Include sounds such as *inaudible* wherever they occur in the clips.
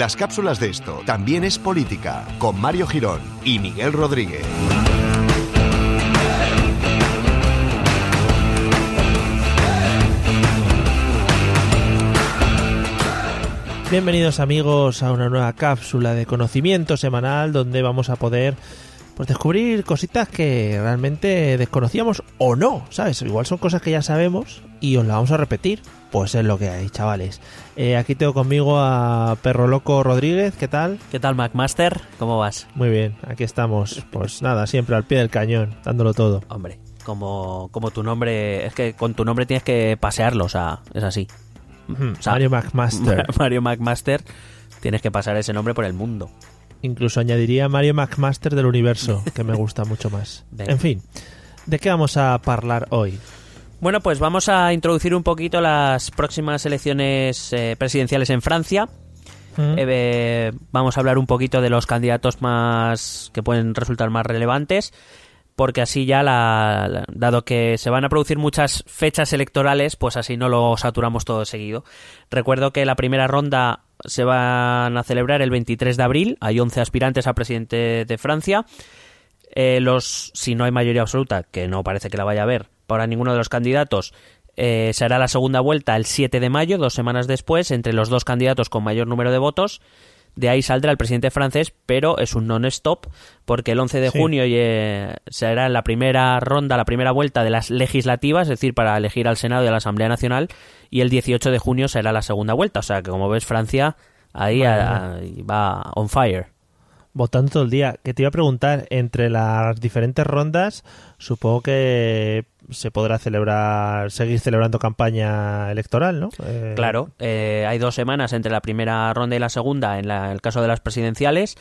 Las cápsulas de esto también es política, con Mario Girón y Miguel Rodríguez. Bienvenidos amigos a una nueva cápsula de conocimiento semanal donde vamos a poder pues, descubrir cositas que realmente desconocíamos o no, ¿sabes? Igual son cosas que ya sabemos y os las vamos a repetir. Pues es lo que hay, chavales. Eh, aquí tengo conmigo a Perro Loco Rodríguez, ¿qué tal? ¿Qué tal, McMaster? ¿Cómo vas? Muy bien, aquí estamos. Pues nada, siempre al pie del cañón, dándolo todo. Hombre, como, como tu nombre, es que con tu nombre tienes que pasearlo, o sea, es así. Mario McMaster. *laughs* Mario McMaster, tienes que pasar ese nombre por el mundo. Incluso añadiría Mario McMaster del universo, que me gusta mucho más. *laughs* Venga. En fin, ¿de qué vamos a hablar hoy? Bueno, pues vamos a introducir un poquito las próximas elecciones eh, presidenciales en Francia. ¿Mm? Eh, vamos a hablar un poquito de los candidatos más que pueden resultar más relevantes, porque así ya, la, la- dado que se van a producir muchas fechas electorales, pues así no lo saturamos todo seguido. Recuerdo que la primera ronda se van a celebrar el 23 de abril. Hay 11 aspirantes a presidente de Francia. Eh, los, si no hay mayoría absoluta, que no parece que la vaya a haber, para ninguno de los candidatos, eh, se hará la segunda vuelta el 7 de mayo, dos semanas después, entre los dos candidatos con mayor número de votos. De ahí saldrá el presidente francés, pero es un non-stop, porque el 11 de Sí. junio eh, será la primera ronda, la primera vuelta de las legislativas, es decir, para elegir al Senado y a la Asamblea Nacional, y el 18 de junio será la segunda vuelta. O sea que, como ves, Francia ahí Madre a- ahí va on fire. Votando todo el día. Que te iba a preguntar, entre las diferentes rondas, supongo que se podrá celebrar, seguir celebrando campaña electoral, ¿no? Eh, Claro, eh, hay dos semanas entre la primera ronda y la segunda en la- el caso de las presidenciales,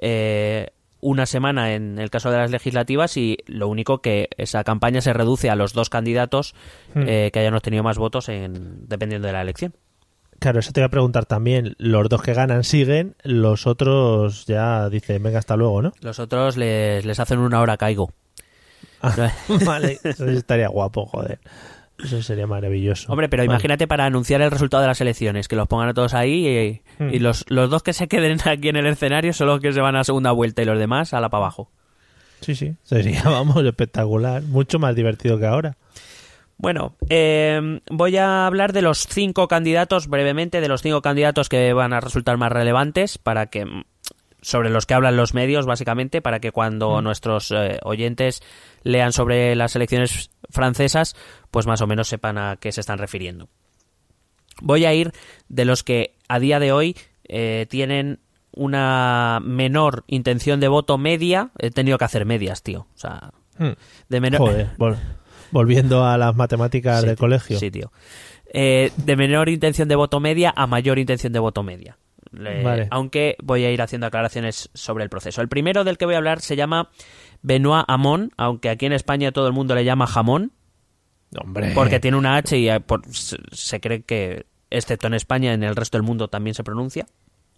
eh, una semana en el caso de las legislativas y lo único que esa campaña se reduce a los dos candidatos Hmm. eh, que hayan obtenido más votos en, dependiendo de la elección. Claro, eso te iba a preguntar también. Los dos que ganan siguen, los otros ya dicen, venga, hasta luego, ¿no? Los otros les, les hacen una hora caigo. *laughs* Ah, vale, eso estaría guapo, joder. Eso sería maravilloso. Hombre, pero Vale. imagínate para anunciar el resultado de las elecciones, que los pongan a todos ahí y, Hmm. y los, los dos que se queden aquí en el escenario son los que se van a la segunda vuelta y los demás a la para abajo. Sí, sí, sería, *laughs* vamos, espectacular. Mucho más divertido que ahora. Bueno, eh, voy a hablar de los cinco candidatos, brevemente, de los cinco candidatos que van a resultar más relevantes para que sobre los que hablan los medios, básicamente, para que cuando nuestros eh, oyentes lean sobre las elecciones francesas, pues más o menos sepan a qué se están refiriendo. Voy a ir de los que a día de hoy eh, tienen una menor intención de voto media. He tenido que hacer medias, tío. O sea, Hmm. de menor. Joder, vol- volviendo a las matemáticas Sí, del tío. colegio. Sí, tío. Eh, de menor intención de voto media a mayor intención de voto media. Le- Vale. Aunque voy a ir haciendo aclaraciones sobre el proceso. El primero del que voy a hablar se llama Benoit Hamon, aunque aquí en España todo el mundo le llama jamón, Hombre. porque tiene una H y eh, por- se, cree que, excepto en España, en el resto del mundo también se pronuncia.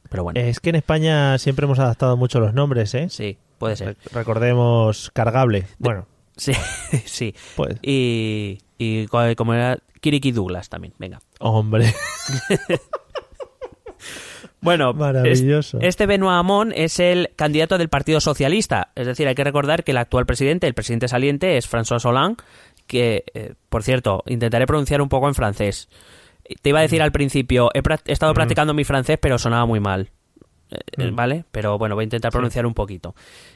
Pero bueno, Es que en España siempre hemos adaptado mucho los nombres, ¿eh? sí, puede ser. Re- Recordemos cargable. Bueno, *laughs* Sí, *laughs* sí. pues. Y, y co- como era Kiriki Douglas también, venga. Hombre. *laughs* Bueno, Maravilloso. es- este Benoit Hamon es el candidato del Partido Socialista. Es decir, hay que recordar que el actual presidente, el presidente saliente, es François Hollande, que, eh, por cierto, intentaré pronunciar un poco en francés. Te iba a decir al principio, he, estado practicando mi francés, pero sonaba muy mal. Eh, eh, Mm. ¿Vale? Pero bueno, voy a intentar pronunciar un poquito.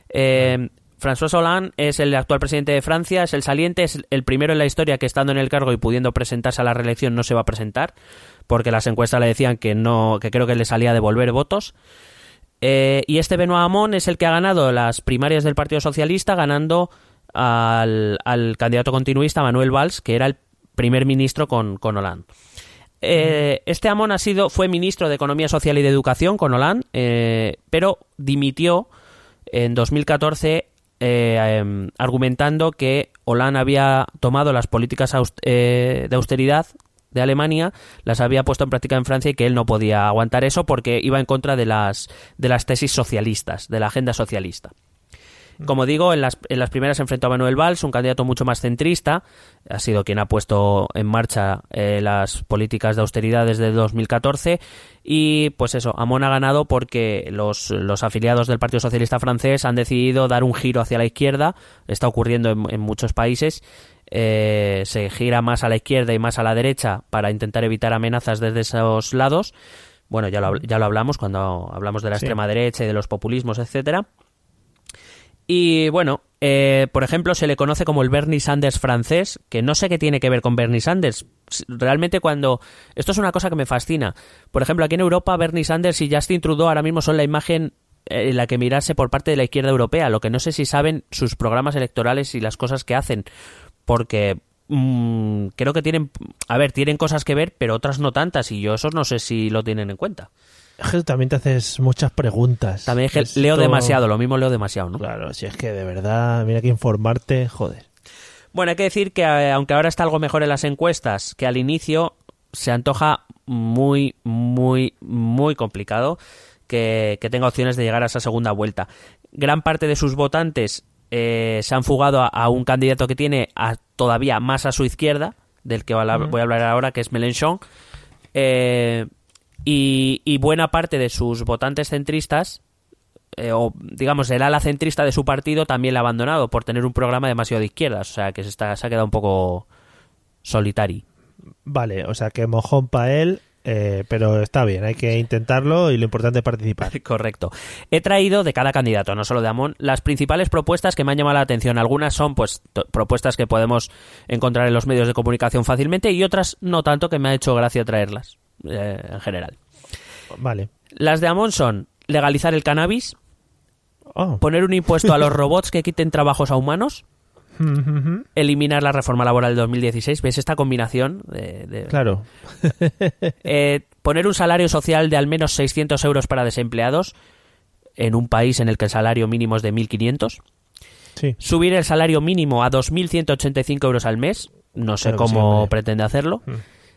Eh, François Hollande es el actual presidente de Francia, es el saliente, es el primero en la historia que estando en el cargo y pudiendo presentarse a la reelección no se va a presentar, porque las encuestas le decían que no, que creo que le salía a devolver votos. Eh, y este Benoit Hamon es el que ha ganado las primarias del Partido Socialista, ganando al, al candidato continuista Manuel Valls, que era el primer ministro con, con Hollande. Eh, este Hamon ha sido, fue ministro de Economía Social y de Educación con Hollande, eh, pero dimitió en 2014 eh, em, argumentando que Hollande había tomado las políticas eh, de austeridad de Alemania, las había puesto en práctica en Francia y que él no podía aguantar eso porque iba en contra de las, de las tesis socialistas, de la agenda socialista. Como digo, en las, en las primeras se enfrentó a Manuel Valls, un candidato mucho más centrista. Ha sido quien ha puesto en marcha eh, las políticas de austeridad desde 2014. Y pues eso, Amon ha ganado porque los, los afiliados del Partido Socialista francés han decidido dar un giro hacia la izquierda. Está ocurriendo en, en muchos países. Eh, se gira más a la izquierda y más a la derecha para intentar evitar amenazas desde esos lados. Bueno, ya lo, ya lo hablamos cuando hablamos de la Sí. extrema derecha y de los populismos, etcétera. Y bueno, eh, por ejemplo, se le conoce como el Bernie Sanders francés, que no sé qué tiene que ver con Bernie Sanders. Realmente cuando... Esto es una cosa que me fascina. Por ejemplo, aquí en Europa, Bernie Sanders y Justin Trudeau ahora mismo son la imagen eh, en la que mirarse por parte de la izquierda europea. Lo que no sé si saben sus programas electorales y las cosas que hacen. Porque mm, creo que tienen... A ver, tienen cosas que ver, pero otras no tantas. Y yo eso no sé si lo tienen en cuenta. Es que tú también te haces muchas preguntas. También es que Esto- leo demasiado, lo mismo leo demasiado, ¿no? Claro, si es que de verdad, mira que informarte, joder. Bueno, hay que decir que eh, aunque ahora está algo mejor en las encuestas que al inicio, se antoja muy, muy, muy complicado que, que tenga opciones de llegar a esa segunda vuelta. Gran parte de sus votantes eh, se han fugado a, a un candidato que tiene a- todavía más a su izquierda, del que voy a hablar- voy a hablar ahora, que es Mélenchon. Eh, y, y buena parte de sus votantes centristas eh, o digamos el ala centrista de su partido también la ha abandonado por tener un programa demasiado de izquierdas, o sea que se, está, se ha quedado un poco solitario. Vale, o sea que mojón para él, eh, pero está bien, hay que intentarlo y lo importante es participar. *laughs* Correcto. He traído de cada candidato, no solo de Amón, las principales propuestas que me han llamado la atención. Algunas son pues propuestas que podemos encontrar en los medios de comunicación fácilmente y otras no tanto que me ha hecho gracia traerlas eh, en general. Vale. Las de Amón son legalizar el cannabis, Oh. poner un impuesto a los *laughs* robots que quiten trabajos a humanos, eliminar la reforma laboral del 2016. ¿Ves esta combinación? De, de- claro. *laughs* Eh, poner un salario social de al menos 600 euros para desempleados en un país en el que el salario mínimo es de 1.500. Sí. Subir el salario mínimo a 2.185 euros al mes. No sé Claro que sí, cómo pretende hacerlo.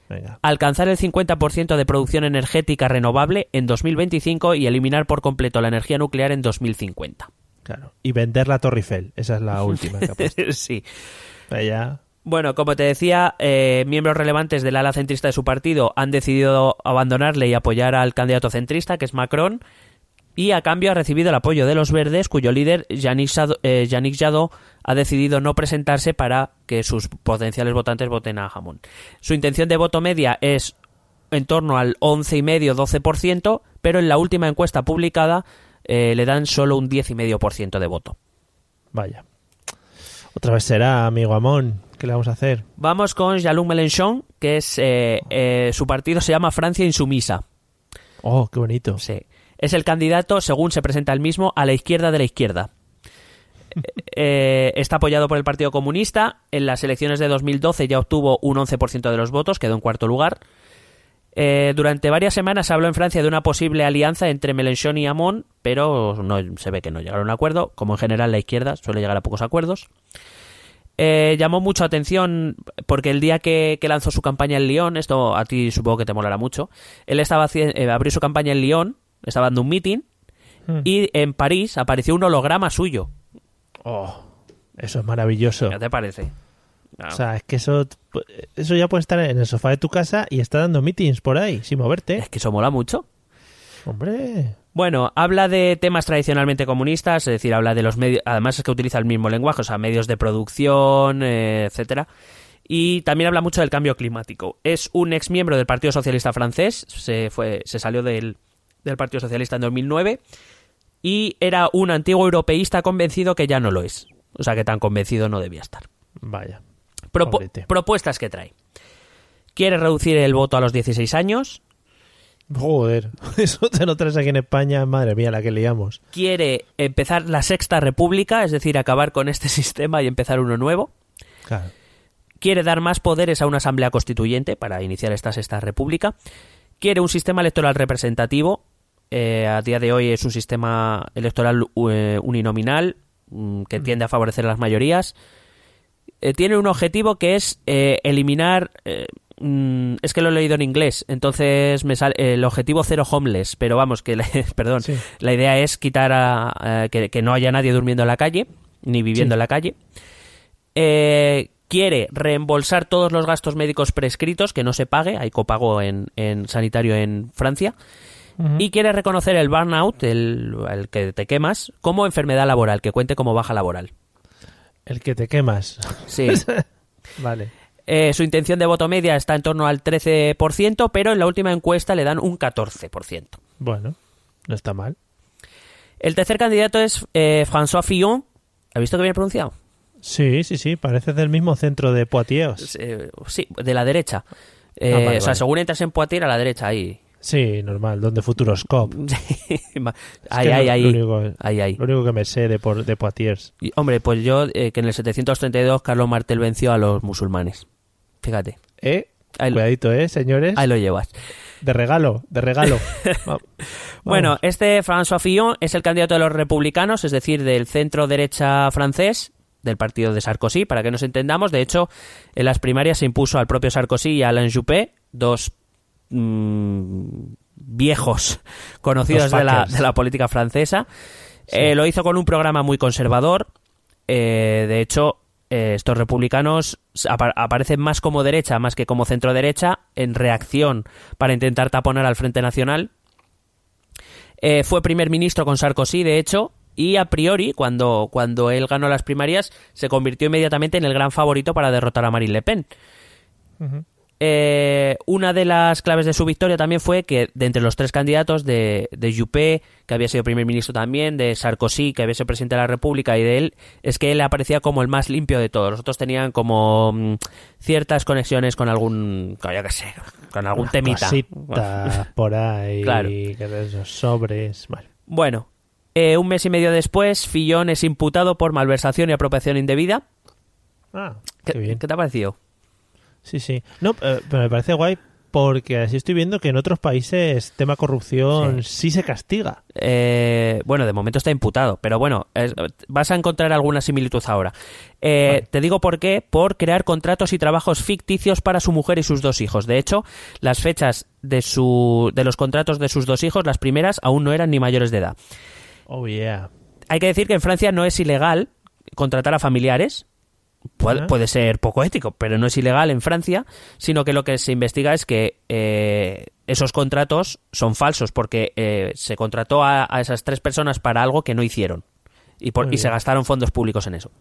Venga. Alcanzar el 50% de producción energética renovable en 2025 y eliminar por completo la energía nuclear en 2050. Claro. Y vender la Torre Eiffel. Esa es la *laughs* última que sí. Ya. Bueno, como te decía, eh, miembros relevantes del ala centrista de su partido han decidido abandonarle y apoyar al candidato centrista, que es Macron, y a cambio ha recibido el apoyo de los verdes, cuyo líder, Yannick Jadot, eh, Yannick Jadot, ha decidido no presentarse para que sus potenciales votantes voten a Jamón. Su intención de voto media es en torno al 11,5-12%, pero en la última encuesta publicada eh, le dan solo un 10,5% de voto. Vaya. Otra vez será, amigo Amón. ¿Qué le vamos a hacer? Vamos con Jean-Luc Mélenchon, que es eh, su partido se llama Francia Insumisa. Oh, qué bonito. Sí. Es el candidato, según se presenta el mismo, a la izquierda de la izquierda. Eh, está apoyado por el Partido Comunista. En las elecciones de 2012 ya obtuvo un 11% de los votos, quedó en cuarto lugar. Eh, durante varias semanas se habló en Francia de una posible alianza entre Mélenchon y Hamon, pero no, se ve que no llegaron a un acuerdo. Como en general la izquierda suele llegar a pocos acuerdos. Eh, llamó mucho atención porque el día que, que lanzó su campaña en Lyon, esto a ti supongo que te molará mucho, él estaba eh, abrió su campaña en Lyon, estaba dando un meeting Mm. y en París apareció un holograma suyo. Oh, eso es maravilloso. ¿Qué te parece? O sea, es que eso, eso ya puede estar en el sofá de tu casa y está dando meetings por ahí, sin moverte. es que eso mola mucho. Hombre. Bueno, habla de temas tradicionalmente comunistas, es decir, habla de los medios, además es que utiliza el mismo lenguaje, o sea, medios de producción, eh, etcétera. Y también habla mucho del cambio climático. Es un ex miembro del Partido Socialista francés, se fue, se salió del, del Partido Socialista en 2009 y era un antiguo europeísta convencido que ya no lo es. O sea, que tan convencido no debía estar. Vaya. Propo- Pobrete. propuestas que trae. Quiere reducir el voto a los 16 años. Joder, *laughs* eso te lo traes aquí en España, madre mía, la que liamos. quiere empezar la sexta república, es decir, acabar con este *laughs* sistema y empezar uno nuevo. Claro. Quiere dar más poderes a una asamblea constituyente para iniciar esta sexta república. Quiere un sistema electoral representativo. Eh, a día de hoy es un sistema electoral eh, uninominal mm, que tiende a favorecer a las mayorías. Eh, tiene un objetivo que es eh, eliminar, mm, es que lo he leído en inglés, entonces me sale el objetivo cero homeless, pero vamos, que *laughs* perdón, Sí. la idea es quitar a, a- que, que no haya nadie durmiendo en la calle, ni viviendo Sí. en la calle. Eh, quiere reembolsar todos los gastos médicos prescritos, que no se pague, hay copago en, en sanitario en Francia, Y quiere reconocer el burnout, el, el que te quemas, como enfermedad laboral, que cuente como baja laboral. El que te quemas. Sí. *laughs* Vale. Eh, su intención de voto media está en torno al 13%, pero en la última encuesta le dan un 14%. Bueno, no está mal. El tercer candidato es eh, François Fillon. ¿Ha visto que bien pronunciado? Sí, sí, sí, parece del mismo centro de Poitiers. Eh, sí, de la derecha. Eh, Ah, vale, o sea, vale. según entras en Poitiers, a la derecha, ahí. Sí, normal, donde Futuroscope. *laughs* ahí, que ahí, lo- ahí. Lo único, lo que me sé de, por- de Poitiers. Y, hombre, pues yo, eh, que en el 732 Carlos Martel venció a los musulmanes. Fíjate, ¿Eh? Ahí Cuidadito, ¿eh, señores? ahí lo llevas. De regalo, de regalo. *laughs* Bueno, este François Fillon es el candidato de los republicanos, es decir, del centro derecha francés, del partido de Sarkozy, para que nos entendamos. De hecho, en las primarias se impuso al propio Sarkozy y a Alain Juppé, dos mm, viejos conocidos Dos de la, de la política francesa. Sí. Eh, lo hizo con un programa muy conservador. Eh, de hecho, eh, estos republicanos apa- aparecen más como derecha, más que como centro derecha, en reacción para intentar taponar al Frente Nacional. Fue primer ministro con Sarkozy, de hecho, y a priori, cuando, cuando él ganó las primarias, se convirtió inmediatamente en el gran favorito para derrotar a Marine Le Pen. Eh, una de las claves de su victoria también fue que de entre los tres candidatos de, de Juppé, que había sido primer ministro también, de Sarkozy, que había sido presidente de la República, y de él, es que él aparecía como el más limpio de todos. Los otros tenían como mm, ciertas conexiones con algún, con, yo qué sé, con algún Unas temita. cositas *laughs* por ahí. Claro. Sobres. Vale. Bueno, eh, un mes y medio después, Fillon es imputado por malversación y apropiación indebida. Ah, ¿Qué, qué bien. ¿qué te ha parecido? Sí, sí. No, eh, pero me parece guay porque así estoy viendo que en otros países tema corrupción sí, se castiga. Eh, bueno, de momento está imputado, pero bueno, es- vas a encontrar alguna similitud ahora. Eh, Vale. Te digo por qué, por crear contratos y trabajos ficticios para su mujer y sus dos hijos. De hecho, las fechas de, su, de los contratos de sus dos hijos, las primeras, aún no eran ni mayores de edad. Oh, yeah. Hay que decir que en Francia no es ilegal contratar a familiares. Puede, ser poco ético, pero no es ilegal en Francia, sino que lo que se investiga es que eh, esos contratos son falsos porque eh, se contrató a, a esas tres personas para algo que no hicieron y, por- y se gastaron fondos públicos en eso.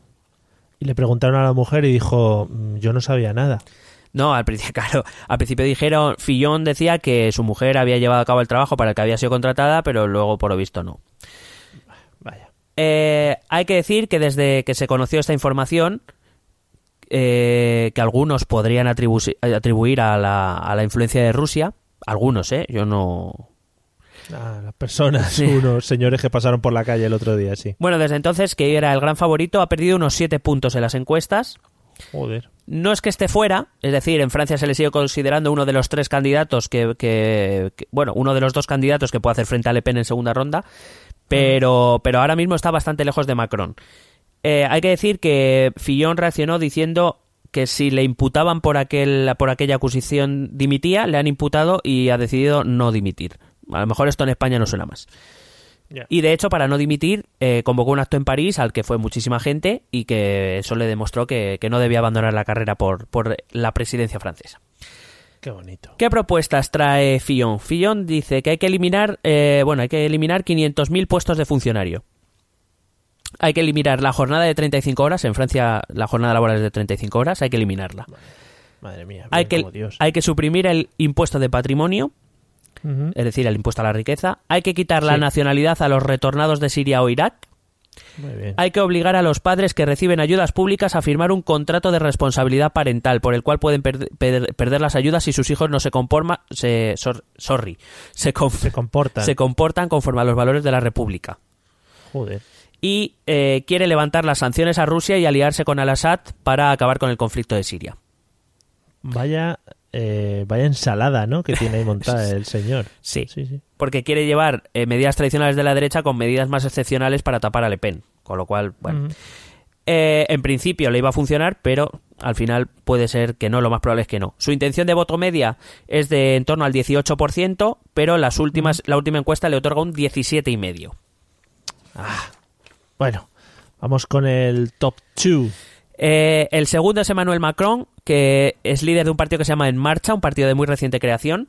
Y le preguntaron a la mujer y dijo, "Mm, yo no sabía nada. No, al principio, *laughs* claro, al principio dijeron, Fillon decía que su mujer había llevado a cabo el trabajo para el que había sido contratada, pero luego por lo visto no. Vaya. Eh, hay que decir que desde que se conoció esta información, eh, que algunos podrían atribu- atribuir a la, a la influencia de Rusia, algunos, ¿eh? Yo no... Ah, las personas, Sí. unos señores que pasaron por la calle el otro día, sí. Bueno, desde entonces, que era el gran favorito, ha perdido unos 7 puntos en las encuestas. Joder. No es que esté fuera, es decir, en Francia se le sigue considerando uno de los tres candidatos que, que- que- bueno, uno de los dos candidatos que puede hacer frente a Le Pen en segunda ronda, pero, pero ahora mismo está bastante lejos de Macron. Eh, hay que decir que Fillon reaccionó diciendo que si le imputaban por, aquel, por aquella acusación dimitía, le han imputado y ha decidido no dimitir. A lo mejor esto en España no suena más. Y de hecho, para no dimitir, eh, convocó un acto en París al que fue muchísima gente y que eso le demostró que, que no debía abandonar la carrera por, por la presidencia francesa. Qué bonito. ¿Qué propuestas trae Fillon? Fillon dice que hay que eliminar, eh, bueno, hay que eliminar 500.000 puestos de funcionario. Hay que eliminar la jornada de 35 horas. En Francia la jornada laboral es de 35 horas. Hay que eliminarla. Madre mía. Hay que, Dios. hay que suprimir el impuesto de patrimonio, es decir, el impuesto a la riqueza. Hay que quitar la nacionalidad a los retornados de Siria o Irak. Muy bien. Hay que obligar a los padres que reciben ayudas públicas a firmar un contrato de responsabilidad parental por el cual pueden perde- per- perder las ayudas si sus hijos no se conforman, se, sor- sorry, se, con- Se comportan. se comportan conforme a los valores de la República. Joder. Y eh, quiere levantar las sanciones a Rusia y aliarse con Al-Assad para acabar con el conflicto de Siria. Vaya, eh, vaya ensalada, ¿no? Que tiene ahí *laughs* montada el señor. Sí. Sí, sí. Porque quiere llevar eh, medidas tradicionales de la derecha con medidas más excepcionales para tapar a Le Pen. Con lo cual, bueno. En principio le iba a funcionar, pero al final puede ser que no, lo más probable es que no. Su intención de voto media es de en torno al 18%, pero las últimas, la última encuesta le otorga un 17,5%. Ah, bueno, vamos con el top 2. Eh, el segundo es Emmanuel Macron, que es líder de un partido que se llama En Marcha, un partido de muy reciente creación.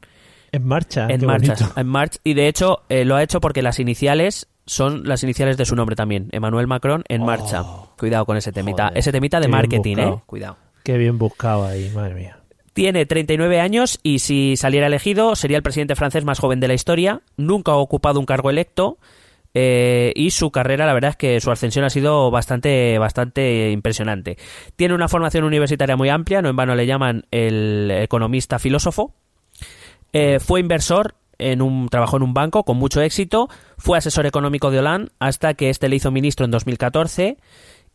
En marcha. En marcha, *laughs* en marcha. Y de hecho eh, lo ha hecho porque las iniciales son las iniciales de su nombre también. Emmanuel Macron en Oh. marcha. Cuidado con ese temita. Joder, ese temita de marketing, eh. Cuidado. Qué bien buscado ahí, madre mía. Tiene 39 años y si saliera elegido sería el presidente francés más joven de la historia. Nunca ha ocupado un cargo electo. Eh, y su carrera, la verdad es que su ascensión ha sido bastante, bastante impresionante. Tiene una formación universitaria muy amplia, no en vano le llaman el economista filósofo. Eh, fue inversor en un trabajó en un banco con mucho éxito, fue asesor económico de Hollande hasta que este le hizo ministro en 2014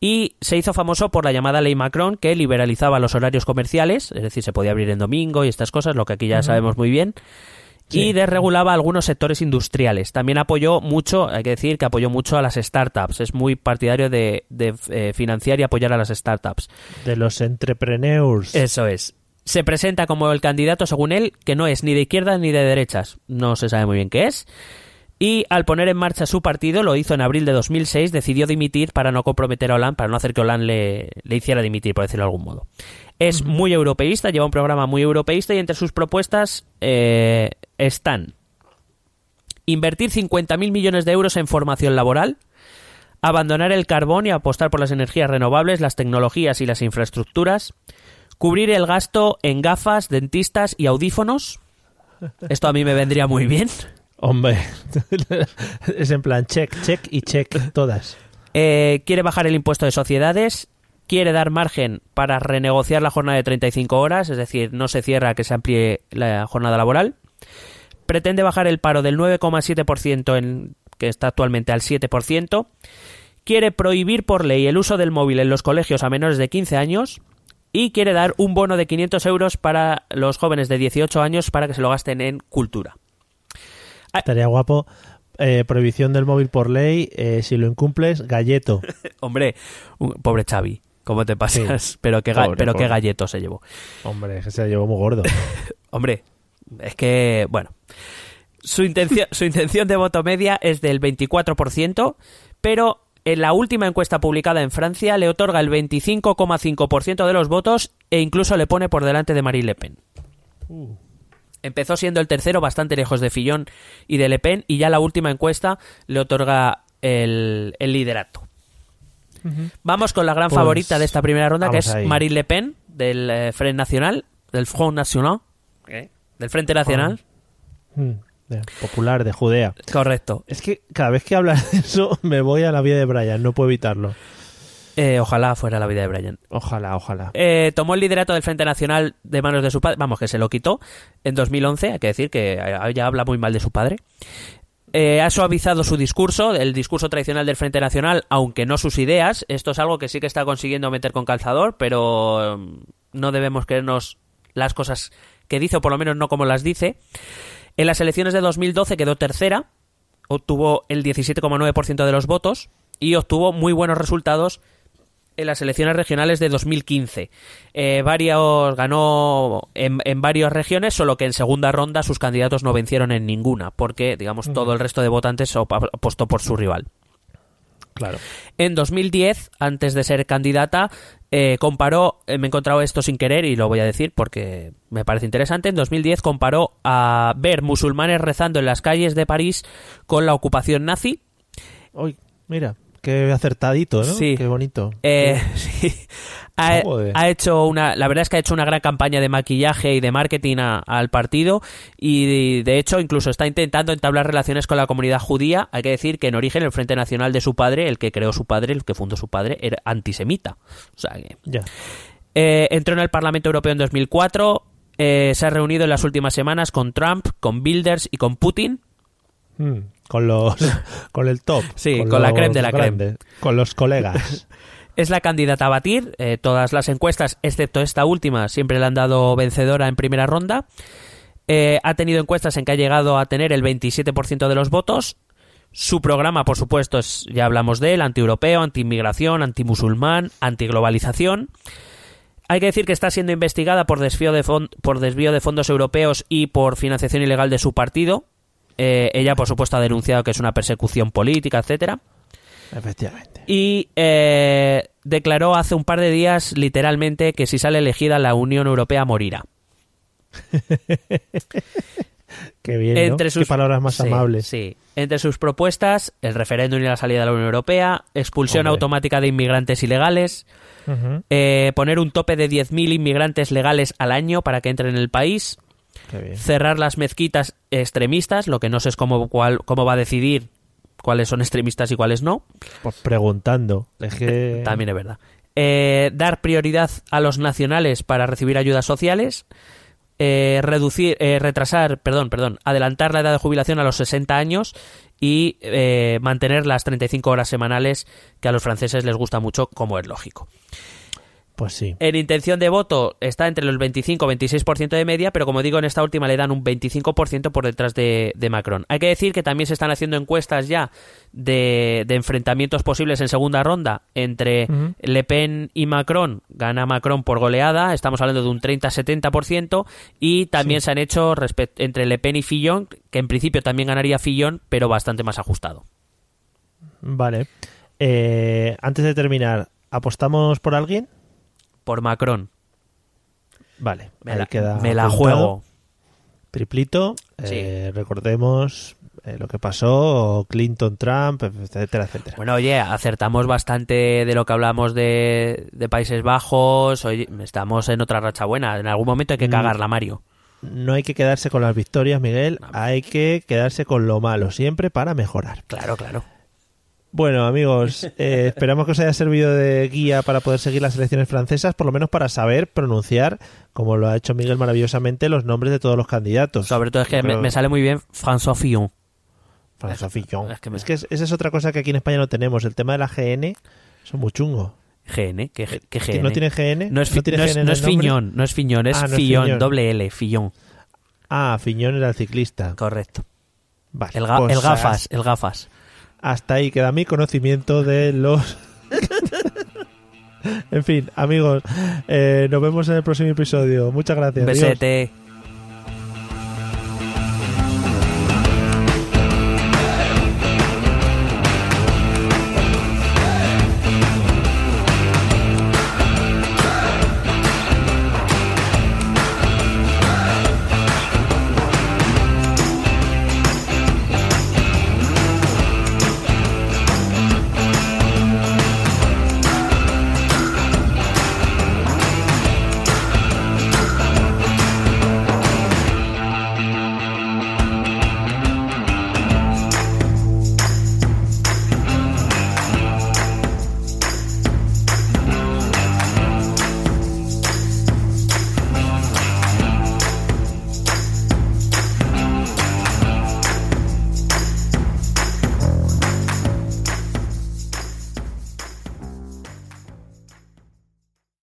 y se hizo famoso por la llamada ley Macron que liberalizaba los horarios comerciales, es decir, se podía abrir en domingo y estas cosas, lo que aquí ya sabemos muy bien. Sí. Y desregulaba algunos sectores industriales. También apoyó mucho, hay que decir que apoyó mucho a las startups. Es muy partidario de, de, eh, financiar y apoyar a las startups. De los entrepreneurs. Eso es. Se presenta como el candidato, según él, que no es ni de izquierdas ni de derechas. No se sabe muy bien qué es. Y al poner en marcha su partido, lo hizo en abril de 2006, decidió dimitir para no comprometer a Hollande, para no hacer que Hollande le, le hiciera dimitir, por decirlo de algún modo. Es muy europeísta, lleva un programa muy europeísta y entre sus propuestas eh, están invertir 50.000 millones de euros en formación laboral, abandonar el carbón y apostar por las energías renovables, las tecnologías y las infraestructuras, cubrir el gasto en gafas, dentistas y audífonos. Esto a mí me vendría muy bien. Hombre, *laughs* es en plan check, check y check todas. Eh, quiere bajar el impuesto de sociedades, quiere dar margen para renegociar la jornada de 35 horas, es decir, no se cierra que se amplíe la jornada laboral. Pretende bajar el paro del 9,7% en que está actualmente al 7%. Quiere prohibir por ley el uso del móvil en los colegios a menores de 15 años y quiere dar un bono de 500 euros para los jóvenes de 18 años para que se lo gasten en cultura. Estaría guapo. eh, prohibición del móvil por ley. eh, si lo incumples, galleto. *laughs* Hombre, pobre Xavi, ¿cómo te pasas? *laughs* Pero, qué, Pobre, pero qué galleto se llevó. Hombre, se llevó muy gordo. *laughs* Hombre, es que, bueno, su intención, su intención de voto media es del 24%, pero en la última encuesta publicada en Francia le otorga el 25,5% de los votos e incluso le pone por delante de Marine Le Pen. Empezó siendo el tercero, bastante lejos de Fillon y de Le Pen, y ya la última encuesta le otorga el, el liderato. Vamos con la gran Pues, favorita de esta primera ronda, que es ahí. Marine Le Pen, del eh, Front Nacional, del Front National, del Frente Nacional. Mm, de- popular, de Judea. Correcto. Es que cada vez que hablas de eso *laughs* me voy a la vida de Brian, no puedo evitarlo. Eh, ojalá fuera la vida de Brian. Ojalá, ojalá. Eh, tomó el liderato del Frente Nacional de manos de su padre, vamos, que se lo quitó en 2011, hay que decir que eh, ya habla muy mal de su padre. Eh, ha suavizado su discurso, el discurso tradicional del Frente Nacional, aunque no sus ideas. Esto es algo que sí que está consiguiendo meter con calzador, pero eh, no debemos creernos las cosas que dice, o por lo menos no como las dice. En las elecciones de 2012 quedó tercera, obtuvo el 17,9% de los votos y obtuvo muy buenos resultados en las elecciones regionales de 2015. Eh, varios ganó en, en varias regiones, solo que en segunda ronda sus candidatos no vencieron en ninguna, porque digamos todo el resto de votantes apostó por su rival. Claro. En 2010, antes de ser candidata, eh, comparó, eh, me he encontrado esto sin querer y lo voy a decir porque me parece interesante, en 2010 comparó a ver musulmanes rezando en las calles de París con la ocupación nazi Uy, mira, qué acertadito, ¿no? Sí. Qué bonito. Eh, *laughs* sí. Ha, hecho una, la verdad es que ha hecho una gran campaña de maquillaje y de marketing a- al partido y de hecho incluso está intentando entablar relaciones con la comunidad judía. Hay que decir que en origen el Frente Nacional de su padre, el que creó su padre, el que fundó su padre, era antisemita. O sea que Ya. eh, entró en el Parlamento Europeo en 2004. eh, se ha reunido en las últimas semanas con Trump, con Bilders y con Putin. Mm, con los *laughs* con el top. Sí, con la creme de la creme. Con los colegas. *laughs* Es la candidata a batir. eh, todas las encuestas, excepto esta última, siempre le han dado vencedora en primera ronda. Eh, ha tenido encuestas en que ha llegado a tener el 27% de los votos. Su programa, por supuesto, es, ya hablamos de él, anti-europeo, anti-inmigración, anti-musulmán, anti-globalización. Hay que decir que está siendo investigada por desvío de, por desvío de fondos europeos y por financiación ilegal de su partido. Eh, ella, por supuesto, ha denunciado que es una persecución política, etcétera. Efectivamente. Y eh, declaró hace un par de días, literalmente, que si sale elegida la Unión Europea morirá. *laughs* Qué bien, ¿no? Entre sus- Qué palabras más Sí, amables. Sí. Entre sus propuestas, el referéndum y la salida de la Unión Europea, expulsión Hombre. automática de inmigrantes ilegales, eh, poner un tope de 10.000 inmigrantes legales al año para que entren en el país. Cerrar las mezquitas extremistas, lo que no sé es cómo, cuál- cómo va a decidir cuáles son extremistas y cuáles no, Pues preguntando. Es que... también es verdad. Eh, dar prioridad a los nacionales para recibir ayudas sociales, eh, reducir, eh, retrasar, perdón, perdón, adelantar la edad de jubilación a los 60 años y eh, mantener las 35 horas semanales que a los franceses les gusta mucho, como es lógico. Pues sí. En intención de voto está entre los 25 y 26% de media, pero como digo, en esta última le dan un 25% por detrás de, de Macron. Hay que decir que también se están haciendo encuestas ya de, de enfrentamientos posibles en segunda ronda entre. Le Pen y Macron. Gana Macron por goleada, estamos hablando de un 30-70%, y también se han hecho entre Le Pen y Fillon, que en principio también ganaría Fillon, pero bastante más ajustado. Vale. Eh, antes de terminar, ¿apostamos por alguien? Por Macron. Vale. Me ahí la, queda me la apuntado. juego. Triplito. Sí. eh, recordemos eh, lo que pasó, Clinton, Trump, etcétera, etcétera. Bueno, oye, acertamos bastante de lo que hablamos de, de Países Bajos. Oye, estamos en otra racha buena. En algún momento hay que Mm. cagarla, Mario. No hay que quedarse con las victorias, Miguel. Hay que quedarse con lo malo, siempre para mejorar. Claro, claro. Bueno, amigos, *laughs* eh, esperamos que os haya servido de guía para poder seguir las elecciones francesas, por lo menos para saber pronunciar, como lo ha hecho Miguel maravillosamente, los nombres de todos los candidatos. Sobre todo es que me, Pero- me sale muy bien François Fillon. François Fillon. es que me- Es que es- esa es otra cosa que aquí en España no tenemos. El tema de la GN son muy chungo. GN, ¿qué, qué ¿Que GN? ¿No tiene GN? No es, fi- tiene no es- GN no es? Fiñón, no es Fiñón, es Ah, no es Fillon, Fillon. doble L, Fillon. Ah, Fiñón era el ciclista. Correcto. Vale, El, ga- pues el gafas, el gafas. Hasta ahí queda mi conocimiento de los... *laughs* en fin, amigos, eh, nos vemos en el próximo episodio. Muchas gracias. Adiós. besete.